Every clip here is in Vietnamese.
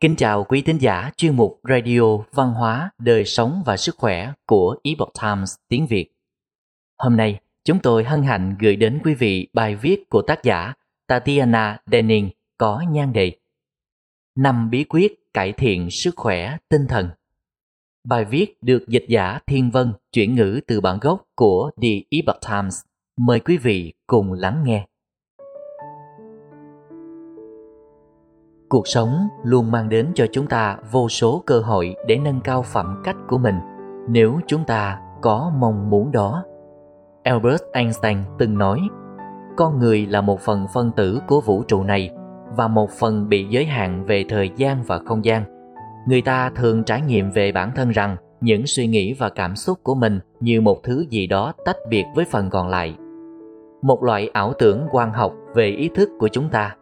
Kính chào quý thính giả chuyên mục Radio Văn hóa, Đời sống và Sức khỏe của Epoch Times tiếng Việt. Hôm nay, chúng tôi hân hạnh gửi đến quý vị bài viết của tác giả Tatiana Denning có nhan đề Năm bí quyết cải thiện sức khỏe tinh thần. Bài viết được dịch giả Thiên Vân chuyển ngữ từ bản gốc của The Epoch Times. Mời quý vị cùng lắng nghe. Cuộc sống luôn mang đến cho chúng ta vô số cơ hội để nâng cao phẩm cách của mình. Nếu chúng ta có mong muốn đó, albert einstein từng nói, con người là một phần phân tử của vũ trụ này và một phần bị giới hạn về thời gian và không gian. Người ta thường trải nghiệm về bản thân rằng những suy nghĩ và cảm xúc của mình như một thứ gì đó tách biệt với phần còn lại. Một loại ảo tưởng quan học về ý thức của chúng ta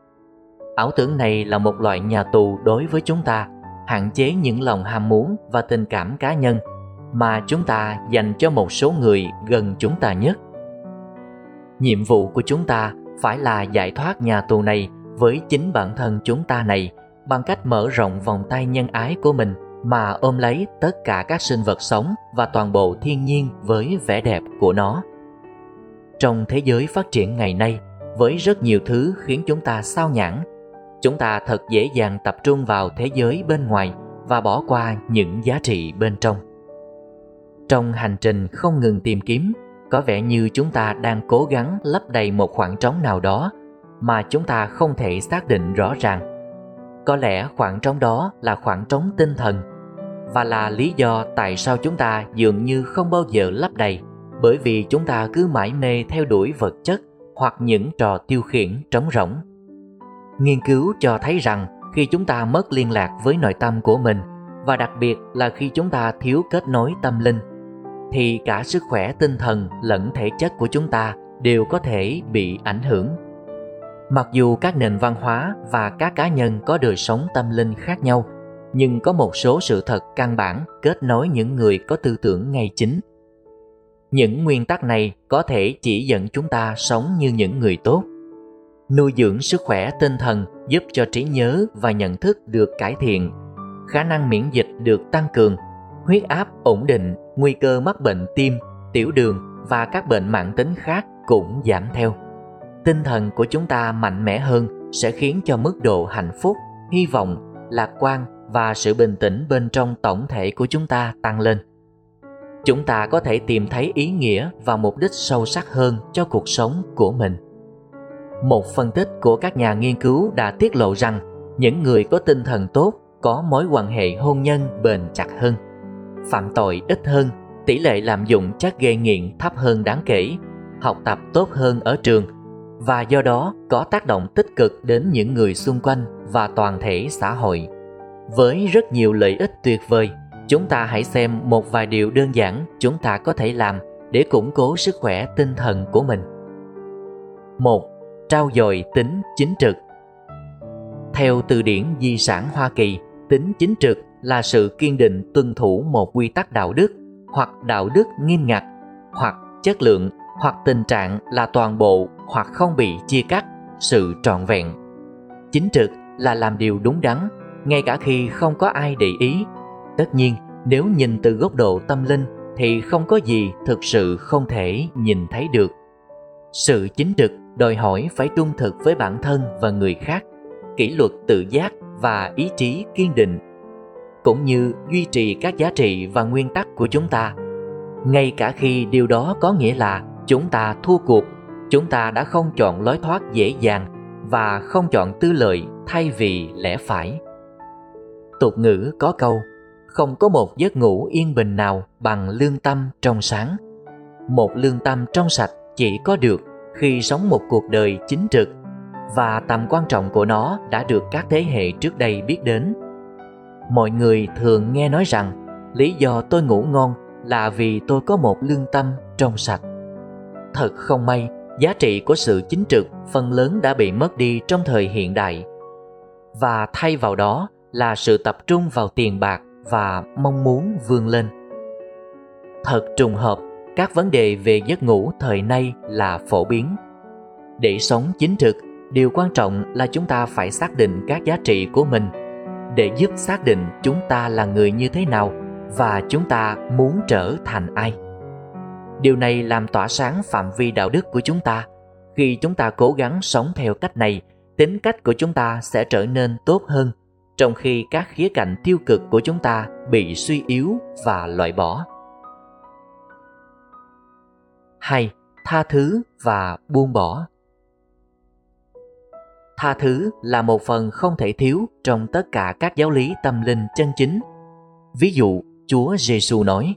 ảo tưởng này là một loại nhà tù đối với chúng ta, hạn chế những lòng ham muốn và tình cảm cá nhân mà chúng ta dành cho một số người gần chúng ta nhất. Nhiệm vụ của chúng ta phải là giải thoát nhà tù này với chính bản thân chúng ta này bằng cách mở rộng vòng tay nhân ái của mình mà ôm lấy tất cả các sinh vật sống và toàn bộ thiên nhiên với vẻ đẹp của nó. Trong thế giới phát triển ngày nay, với rất nhiều thứ khiến chúng ta sao nhãng chúng ta thật dễ dàng tập trung vào thế giới bên ngoài và bỏ qua những giá trị bên trong. Trong hành trình không ngừng tìm kiếm, có vẻ như chúng ta đang cố gắng lấp đầy một khoảng trống nào đó mà chúng ta không thể xác định rõ ràng. Có lẽ khoảng trống đó là khoảng trống tinh thần và là lý do tại sao chúng ta dường như không bao giờ lấp đầy, bởi vì chúng ta cứ mãi mê theo đuổi vật chất hoặc những trò tiêu khiển trống rỗng nghiên cứu cho thấy rằng khi chúng ta mất liên lạc với nội tâm của mình, và đặc biệt là khi chúng ta thiếu kết nối tâm linh, thì cả sức khỏe tinh thần lẫn thể chất của chúng ta đều có thể bị ảnh hưởng. Mặc dù các nền văn hóa và các cá nhân có đời sống tâm linh khác nhau, nhưng có một số sự thật căn bản kết nối những người có tư tưởng ngay chính. Những nguyên tắc này có thể chỉ dẫn chúng ta sống như những người tốt nuôi dưỡng sức khỏe tinh thần giúp cho trí nhớ và nhận thức được cải thiện. Khả năng miễn dịch được tăng cường, huyết áp ổn định, nguy cơ mắc bệnh tim, tiểu đường và các bệnh mạng tính khác cũng giảm theo. Tinh thần của chúng ta mạnh mẽ hơn sẽ khiến cho mức độ hạnh phúc, hy vọng, lạc quan và sự bình tĩnh bên trong tổng thể của chúng ta tăng lên. Chúng ta có thể tìm thấy ý nghĩa và mục đích sâu sắc hơn cho cuộc sống của mình một phân tích của các nhà nghiên cứu đã tiết lộ rằng những người có tinh thần tốt, có mối quan hệ hôn nhân bền chặt hơn. Phạm tội ít hơn, tỷ lệ lạm dụng chất gây nghiện thấp hơn đáng kể, học tập tốt hơn ở trường. Và do đó, có tác động tích cực đến những người xung quanh và toàn thể xã hội. Với rất nhiều lợi ích tuyệt vời, chúng ta hãy xem một vài điều đơn giản chúng ta có thể làm để củng cố sức khỏe tinh thần của mình. Một trao dồi tính chính trực. Theo từ điển di sản hoa kỳ, tính chính trực là sự kiên định tuân thủ một quy tắc đạo đức hoặc đạo đức nghiêm ngặt, hoặc chất lượng, hoặc tình trạng là toàn bộ hoặc không bị chia cắt, sự trọn vẹn. Chính trực là làm điều đúng đắn, ngay cả khi không có ai để ý. Tất nhiên, nếu nhìn từ góc độ tâm linh thì không có gì thực sự không thể nhìn thấy được. Sự chính trực đòi hỏi phải trung thực với bản thân và người khác, kỷ luật tự giác và ý chí kiên định, cũng như duy trì các giá trị và nguyên tắc của chúng ta. Ngay cả khi điều đó có nghĩa là chúng ta thua cuộc, chúng ta đã không chọn lối thoát dễ dàng và không chọn tư lợi thay vì lẽ phải. Tục ngữ có câu, không có một giấc ngủ yên bình nào bằng lương tâm trong sáng. Một lương tâm trong sạch chỉ có được khi sống một cuộc đời chính trực, và tầm quan trọng của nó đã được các thế hệ trước đây biết đến. Mọi người thường nghe nói rằng, lý do tôi ngủ ngon là vì tôi có một lương tâm trong sạch. Thật không may, giá trị của sự chính trực phần lớn đã bị mất đi trong thời hiện đại. Và thay vào đó là sự tập trung vào tiền bạc và mong muốn vươn lên. Thật trùng hợp các vấn đề về giấc ngủ thời nay là phổ biến. Để sống chính trực điều quan trọng là chúng ta phải xác định các giá trị của mình. Để giúp xác định chúng ta là người như thế nào và chúng ta muốn trở thành ai. Điều này làm tỏa sáng phạm vi đạo đức của chúng ta. Khi chúng ta cố gắng sống theo cách này, tính cách của chúng ta sẽ trở nên tốt hơn, trong khi các khía cạnh tiêu cực của chúng ta bị suy yếu và loại bỏ. 2. Tha thứ và buông bỏ Tha thứ là một phần không thể thiếu trong tất cả các giáo lý tâm linh chân chính. Ví dụ, Chúa Giêsu nói: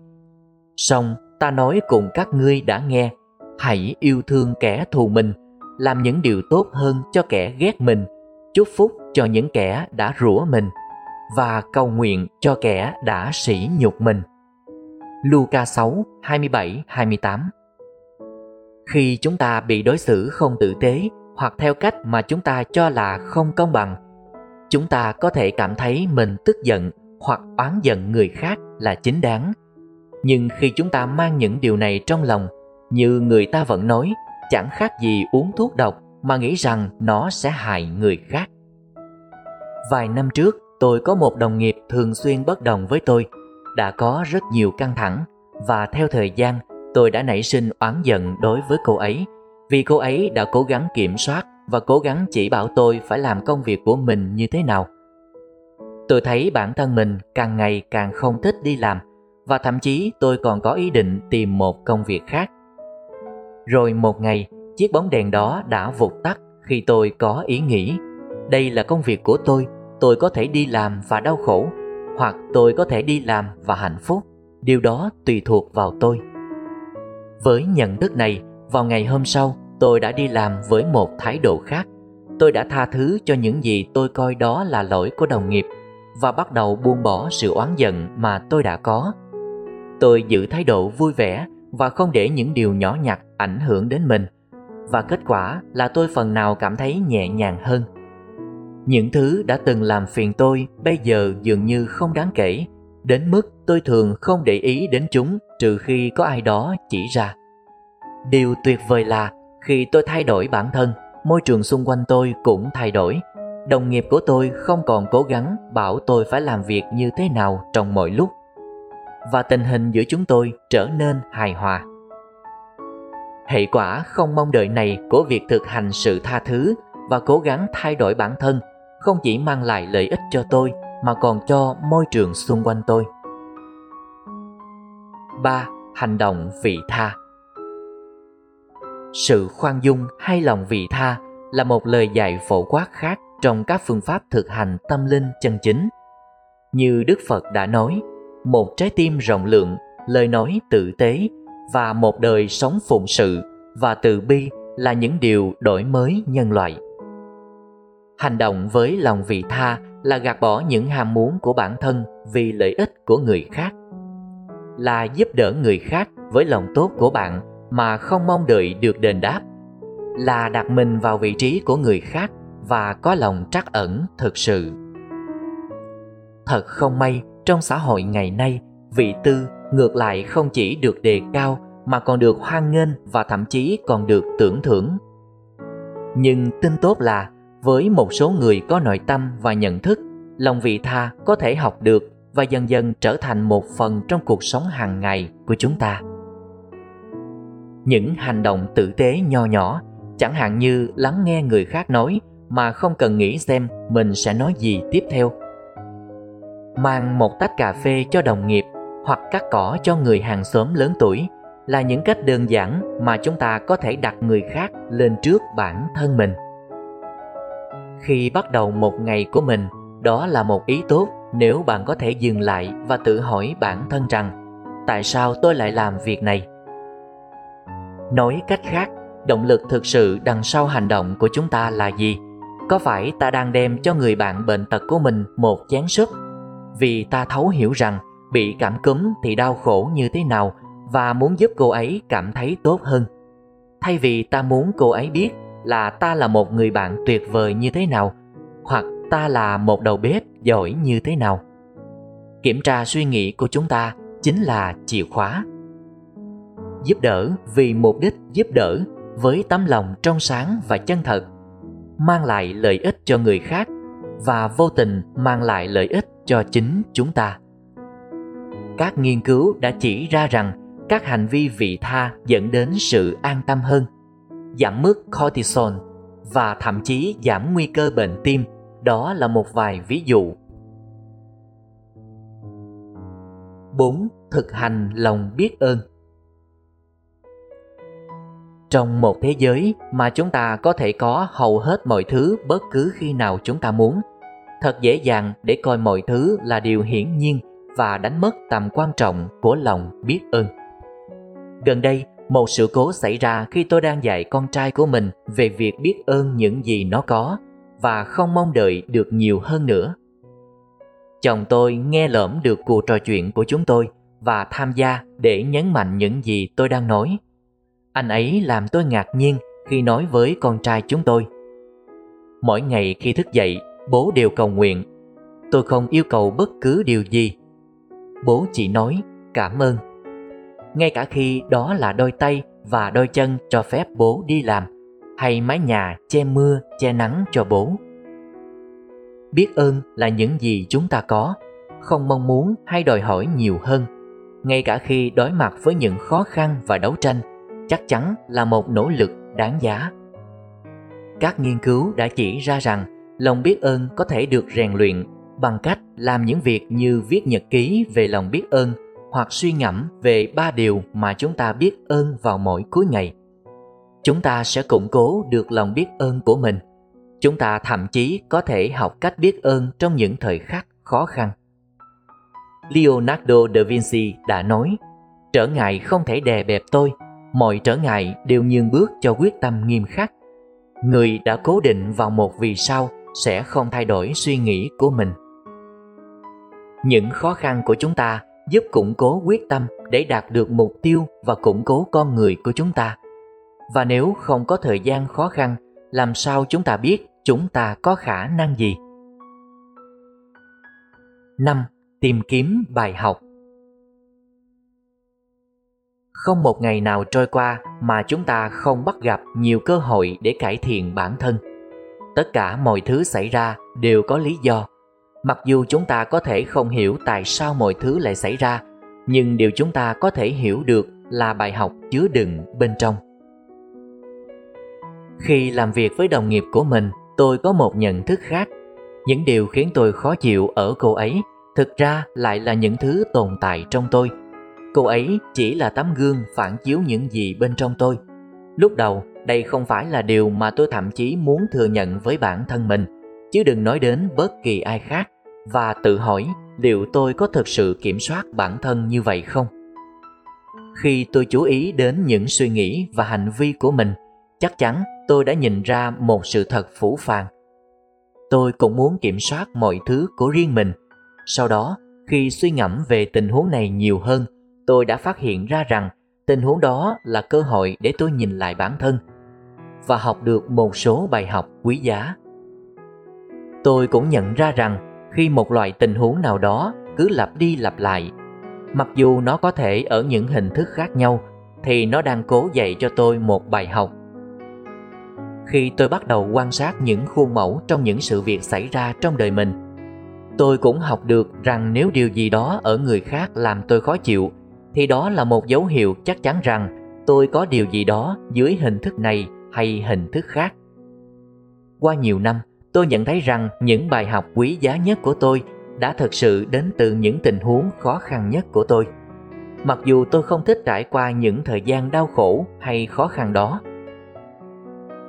"Song ta nói cùng các ngươi đã nghe, hãy yêu thương kẻ thù mình, làm những điều tốt hơn cho kẻ ghét mình, chúc phúc cho những kẻ đã rủa mình và cầu nguyện cho kẻ đã sỉ nhục mình. Luca 6, 27, 28 khi chúng ta bị đối xử không tử tế hoặc theo cách mà chúng ta cho là không công bằng, chúng ta có thể cảm thấy mình tức giận hoặc oán giận người khác là chính đáng. Nhưng khi chúng ta mang những điều này trong lòng, như người ta vẫn nói, chẳng khác gì uống thuốc độc mà nghĩ rằng nó sẽ hại người khác. Vài năm trước, tôi có một đồng nghiệp thường xuyên bất đồng với tôi, đã có rất nhiều căng thẳng và theo thời gian tôi đã nảy sinh oán giận đối với cô ấy vì cô ấy đã cố gắng kiểm soát và cố gắng chỉ bảo tôi phải làm công việc của mình như thế nào. Tôi thấy bản thân mình càng ngày càng không thích đi làm và thậm chí tôi còn có ý định tìm một công việc khác. Rồi một ngày, chiếc bóng đèn đó đã vụt tắt khi tôi có ý nghĩ đây là công việc của tôi tôi có thể đi làm và đau khổ hoặc tôi có thể đi làm và hạnh phúc điều đó tùy thuộc vào tôi với nhận thức này vào ngày hôm sau tôi đã đi làm với một thái độ khác. Tôi đã tha thứ cho những gì tôi coi đó là lỗi của đồng nghiệp và bắt đầu buông bỏ sự oán giận mà tôi đã có. Tôi giữ thái độ vui vẻ và không để những điều nhỏ nhặt ảnh hưởng đến mình. Và kết quả là tôi phần nào cảm thấy nhẹ nhàng hơn. Những thứ đã từng làm phiền tôi bây giờ dường như không đáng kể, đến mức tôi thường không để ý đến chúng trừ khi có ai đó chỉ ra. Điều tuyệt vời là khi tôi thay đổi bản thân, môi trường xung quanh tôi cũng thay đổi. Đồng nghiệp của tôi không còn cố gắng bảo tôi phải làm việc như thế nào trong mọi lúc. Và tình hình giữa chúng tôi trở nên hài hòa. Hệ quả không mong đợi này của việc thực hành sự tha thứ và cố gắng thay đổi bản thân không chỉ mang lại lợi ích cho tôi mà còn cho môi trường xung quanh tôi. 3. Hành động vị tha Sự khoan dung hay lòng vị tha là một lời dạy phổ quát khác trong các phương pháp thực hành tâm linh chân chính. Như Đức Phật đã nói, một trái tim rộng lượng, lời nói tử tế và một đời sống phụng sự và từ bi là những điều đổi mới nhân loại. Hành động với lòng vị tha là gạt bỏ những ham muốn của bản thân vì lợi ích của người khác. Là giúp đỡ người khác với lòng tốt của bạn mà không mong đợi được đền đáp. Là đặt mình vào vị trí của người khác và có lòng trắc ẩn thực sự. Thật không may, trong xã hội ngày nay, vị tư ngược lại không chỉ được đề cao mà còn được hoan nghênh và thậm chí còn được tưởng thưởng. Nhưng tin tốt là với một số người có nội tâm và nhận thức, lòng vị tha có thể học được và dần dần trở thành một phần trong cuộc sống hàng ngày của chúng ta. Những hành động tử tế nho nhỏ, chẳng hạn như lắng nghe người khác nói mà không cần nghĩ xem mình sẽ nói gì tiếp theo. Mang một tách cà phê cho đồng nghiệp hoặc cắt cỏ cho người hàng xóm lớn tuổi là những cách đơn giản mà chúng ta có thể đặt người khác lên trước bản thân mình khi bắt đầu một ngày của mình, đó là một ý tốt nếu bạn có thể dừng lại và tự hỏi bản thân rằng, tại sao tôi lại làm việc này? Nói cách khác, động lực thực sự đằng sau hành động của chúng ta là gì? Có phải ta đang đem cho người bạn bệnh tật của mình một chén súp? Vì ta thấu hiểu rằng, bị cảm cúm thì đau khổ như thế nào và muốn giúp cô ấy cảm thấy tốt hơn. Thay vì ta muốn cô ấy biết là ta là một người bạn tuyệt vời như thế nào? Hoặc ta là một đầu bếp giỏi như thế nào? Kiểm tra suy nghĩ của chúng ta chính là chìa khóa. Giúp đỡ vì mục đích giúp đỡ với tấm lòng trong sáng và chân thật, mang lại lợi ích cho người khác và vô tình mang lại lợi ích cho chính chúng ta. Các nghiên cứu đã chỉ ra rằng các hành vi vị tha dẫn đến sự an tâm hơn giảm mức cortisol và thậm chí giảm nguy cơ bệnh tim đó là một vài ví dụ 4. Thực hành lòng biết ơn Trong một thế giới mà chúng ta có thể có hầu hết mọi thứ bất cứ khi nào chúng ta muốn, thật dễ dàng để coi mọi thứ là điều hiển nhiên và đánh mất tầm quan trọng của lòng biết ơn. Gần đây, một sự cố xảy ra khi tôi đang dạy con trai của mình về việc biết ơn những gì nó có và không mong đợi được nhiều hơn nữa. Chồng tôi nghe lỡm được cuộc trò chuyện của chúng tôi và tham gia để nhấn mạnh những gì tôi đang nói. Anh ấy làm tôi ngạc nhiên khi nói với con trai chúng tôi. Mỗi ngày khi thức dậy, bố đều cầu nguyện. Tôi không yêu cầu bất cứ điều gì. Bố chỉ nói cảm ơn. Ngay cả khi đó là đôi tay và đôi chân cho phép bố đi làm hay mái nhà che mưa, che nắng cho bố. Biết ơn là những gì chúng ta có, không mong muốn hay đòi hỏi nhiều hơn. Ngay cả khi đối mặt với những khó khăn và đấu tranh, chắc chắn là một nỗ lực đáng giá. Các nghiên cứu đã chỉ ra rằng lòng biết ơn có thể được rèn luyện bằng cách làm những việc như viết nhật ký về lòng biết ơn hoặc suy ngẫm về ba điều mà chúng ta biết ơn vào mỗi cuối ngày. Chúng ta sẽ củng cố được lòng biết ơn của mình Chúng ta thậm chí có thể học cách biết ơn trong những thời khắc khó khăn. Leonardo da Vinci đã nói, trở ngại không thể đè bẹp tôi, mọi trở ngại đều nhường bước cho quyết tâm nghiêm khắc. Người đã cố định vào một vì sao sẽ không thay đổi suy nghĩ của mình. Những khó khăn của chúng ta giúp củng cố quyết tâm để đạt được mục tiêu và củng cố con người của chúng ta. Và nếu không có thời gian khó khăn, làm sao chúng ta biết chúng ta có khả năng gì? 5. Tìm kiếm bài học Không một ngày nào trôi qua mà chúng ta không bắt gặp nhiều cơ hội để cải thiện bản thân. Tất cả mọi thứ xảy ra đều có lý do. Mặc dù chúng ta có thể không hiểu tại sao mọi thứ lại xảy ra, nhưng điều chúng ta có thể hiểu được là bài học chứa đựng bên trong. Khi làm việc với đồng nghiệp của mình, tôi có một nhận thức khác. Những điều khiến tôi khó chịu ở cô ấy thực ra lại là những thứ tồn tại trong tôi. Cô ấy chỉ là tấm gương phản chiếu những gì bên trong tôi. Lúc đầu, đây không phải là điều mà tôi thậm chí muốn thừa nhận với bản thân mình, chứ đừng nói đến bất kỳ ai khác và tự hỏi liệu tôi có thực sự kiểm soát bản thân như vậy không? Khi tôi chú ý đến những suy nghĩ và hành vi của mình, chắc chắn tôi đã nhìn ra một sự thật phủ phàng. Tôi cũng muốn kiểm soát mọi thứ của riêng mình. Sau đó, khi suy ngẫm về tình huống này nhiều hơn, tôi đã phát hiện ra rằng tình huống đó là cơ hội để tôi nhìn lại bản thân và học được một số bài học quý giá. Tôi cũng nhận ra rằng khi một loại tình huống nào đó cứ lặp đi lặp lại, mặc dù nó có thể ở những hình thức khác nhau, thì nó đang cố dạy cho tôi một bài học. Khi tôi bắt đầu quan sát những khuôn mẫu trong những sự việc xảy ra trong đời mình tôi cũng học được rằng nếu điều gì đó ở người khác làm tôi khó chịu thì đó là một dấu hiệu chắc chắn rằng tôi có điều gì đó dưới hình thức này hay hình thức khác. Qua nhiều năm tôi nhận thấy rằng những bài học quý giá nhất của tôi đã thực sự đến từ những tình huống khó khăn nhất của tôi. Mặc dù tôi không thích trải qua những thời gian đau khổ hay khó khăn đó,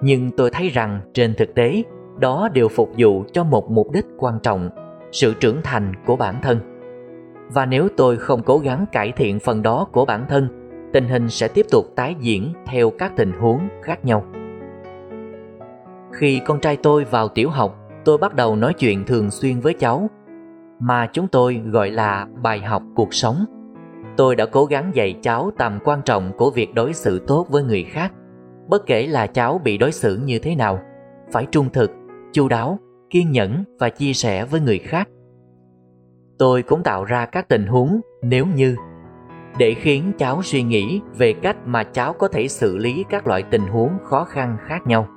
nhưng tôi thấy rằng trên thực tế, đó đều phục vụ cho một mục đích quan trọng, sự trưởng thành của bản thân. Và nếu tôi không cố gắng cải thiện phần đó của bản thân, tình hình sẽ tiếp tục tái diễn theo các tình huống khác nhau khi con trai tôi vào tiểu học, tôi bắt đầu nói chuyện thường xuyên với cháu, mà chúng tôi gọi là bài học cuộc sống. Tôi đã cố gắng dạy cháu tầm quan trọng của việc đối xử tốt với người khác, bất kể là cháu bị đối xử như thế nào. Phải trung thực, chu đáo, kiên nhẫn và chia sẻ với người khác. Tôi cũng tạo ra các tình huống nếu như, để khiến cháu suy nghĩ về cách mà cháu có thể xử lý các loại tình huống khó khăn khác nhau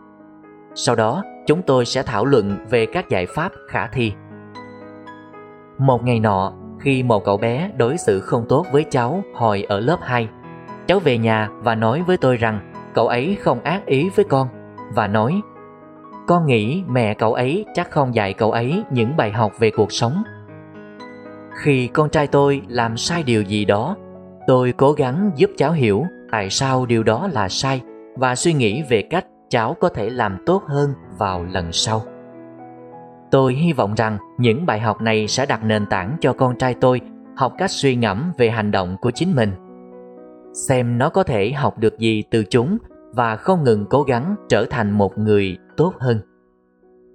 sau đó chúng tôi sẽ thảo luận về các giải pháp khả thi. Một ngày nọ, khi một cậu bé đối xử không tốt với cháu hồi ở lớp 2, cháu về nhà và nói với tôi rằng cậu ấy không ác ý với con và nói con nghĩ mẹ cậu ấy chắc không dạy cậu ấy những bài học về cuộc sống. Khi con trai tôi làm sai điều gì đó, tôi cố gắng giúp cháu hiểu tại sao điều đó là sai và suy nghĩ về cách cháu có thể làm tốt hơn vào lần sau. Tôi hy vọng rằng những bài học này sẽ đặt nền tảng cho con trai tôi học cách suy ngẫm về hành động của chính mình. Xem nó có thể học được gì từ chúng và không ngừng cố gắng trở thành một người tốt hơn.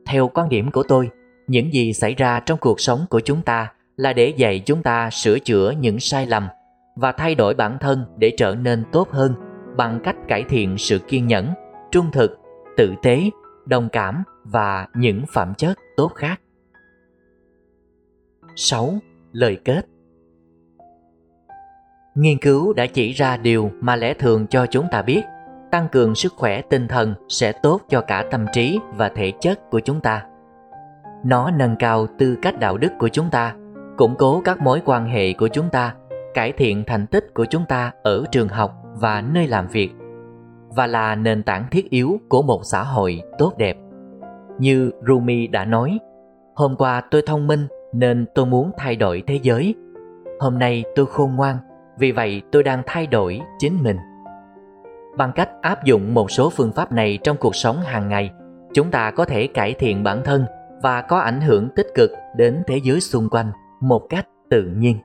Theo quan điểm của tôi, những gì xảy ra trong cuộc sống của chúng ta là để dạy chúng ta sửa chữa những sai lầm và thay đổi bản thân để trở nên tốt hơn bằng cách cải thiện sự kiên nhẫn, trung thực, tử tế, đồng cảm và những phẩm chất tốt khác. 6. Lời kết Nghiên cứu đã chỉ ra điều mà lẽ thường cho chúng ta biết – tăng cường sức khỏe tinh thần sẽ tốt cho cả tâm trí và thể chất của chúng ta nó nâng cao tư cách đạo đức của chúng ta củng cố các mối quan hệ của chúng ta cải thiện thành tích của chúng ta ở trường học và nơi làm việc và là nền tảng thiết yếu của một xã hội tốt đẹp. Như rumi đã nói, hôm qua tôi thông minh nên tôi muốn thay đổi thế giới. Hôm nay tôi khôn ngoan, vì vậy tôi đang thay đổi chính mình. Bằng cách áp dụng một số phương pháp này trong cuộc sống hàng ngày, chúng ta có thể cải thiện bản thân và có ảnh hưởng tích cực đến thế giới xung quanh một cách tự nhiên.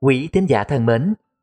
Quý tín giả thân mến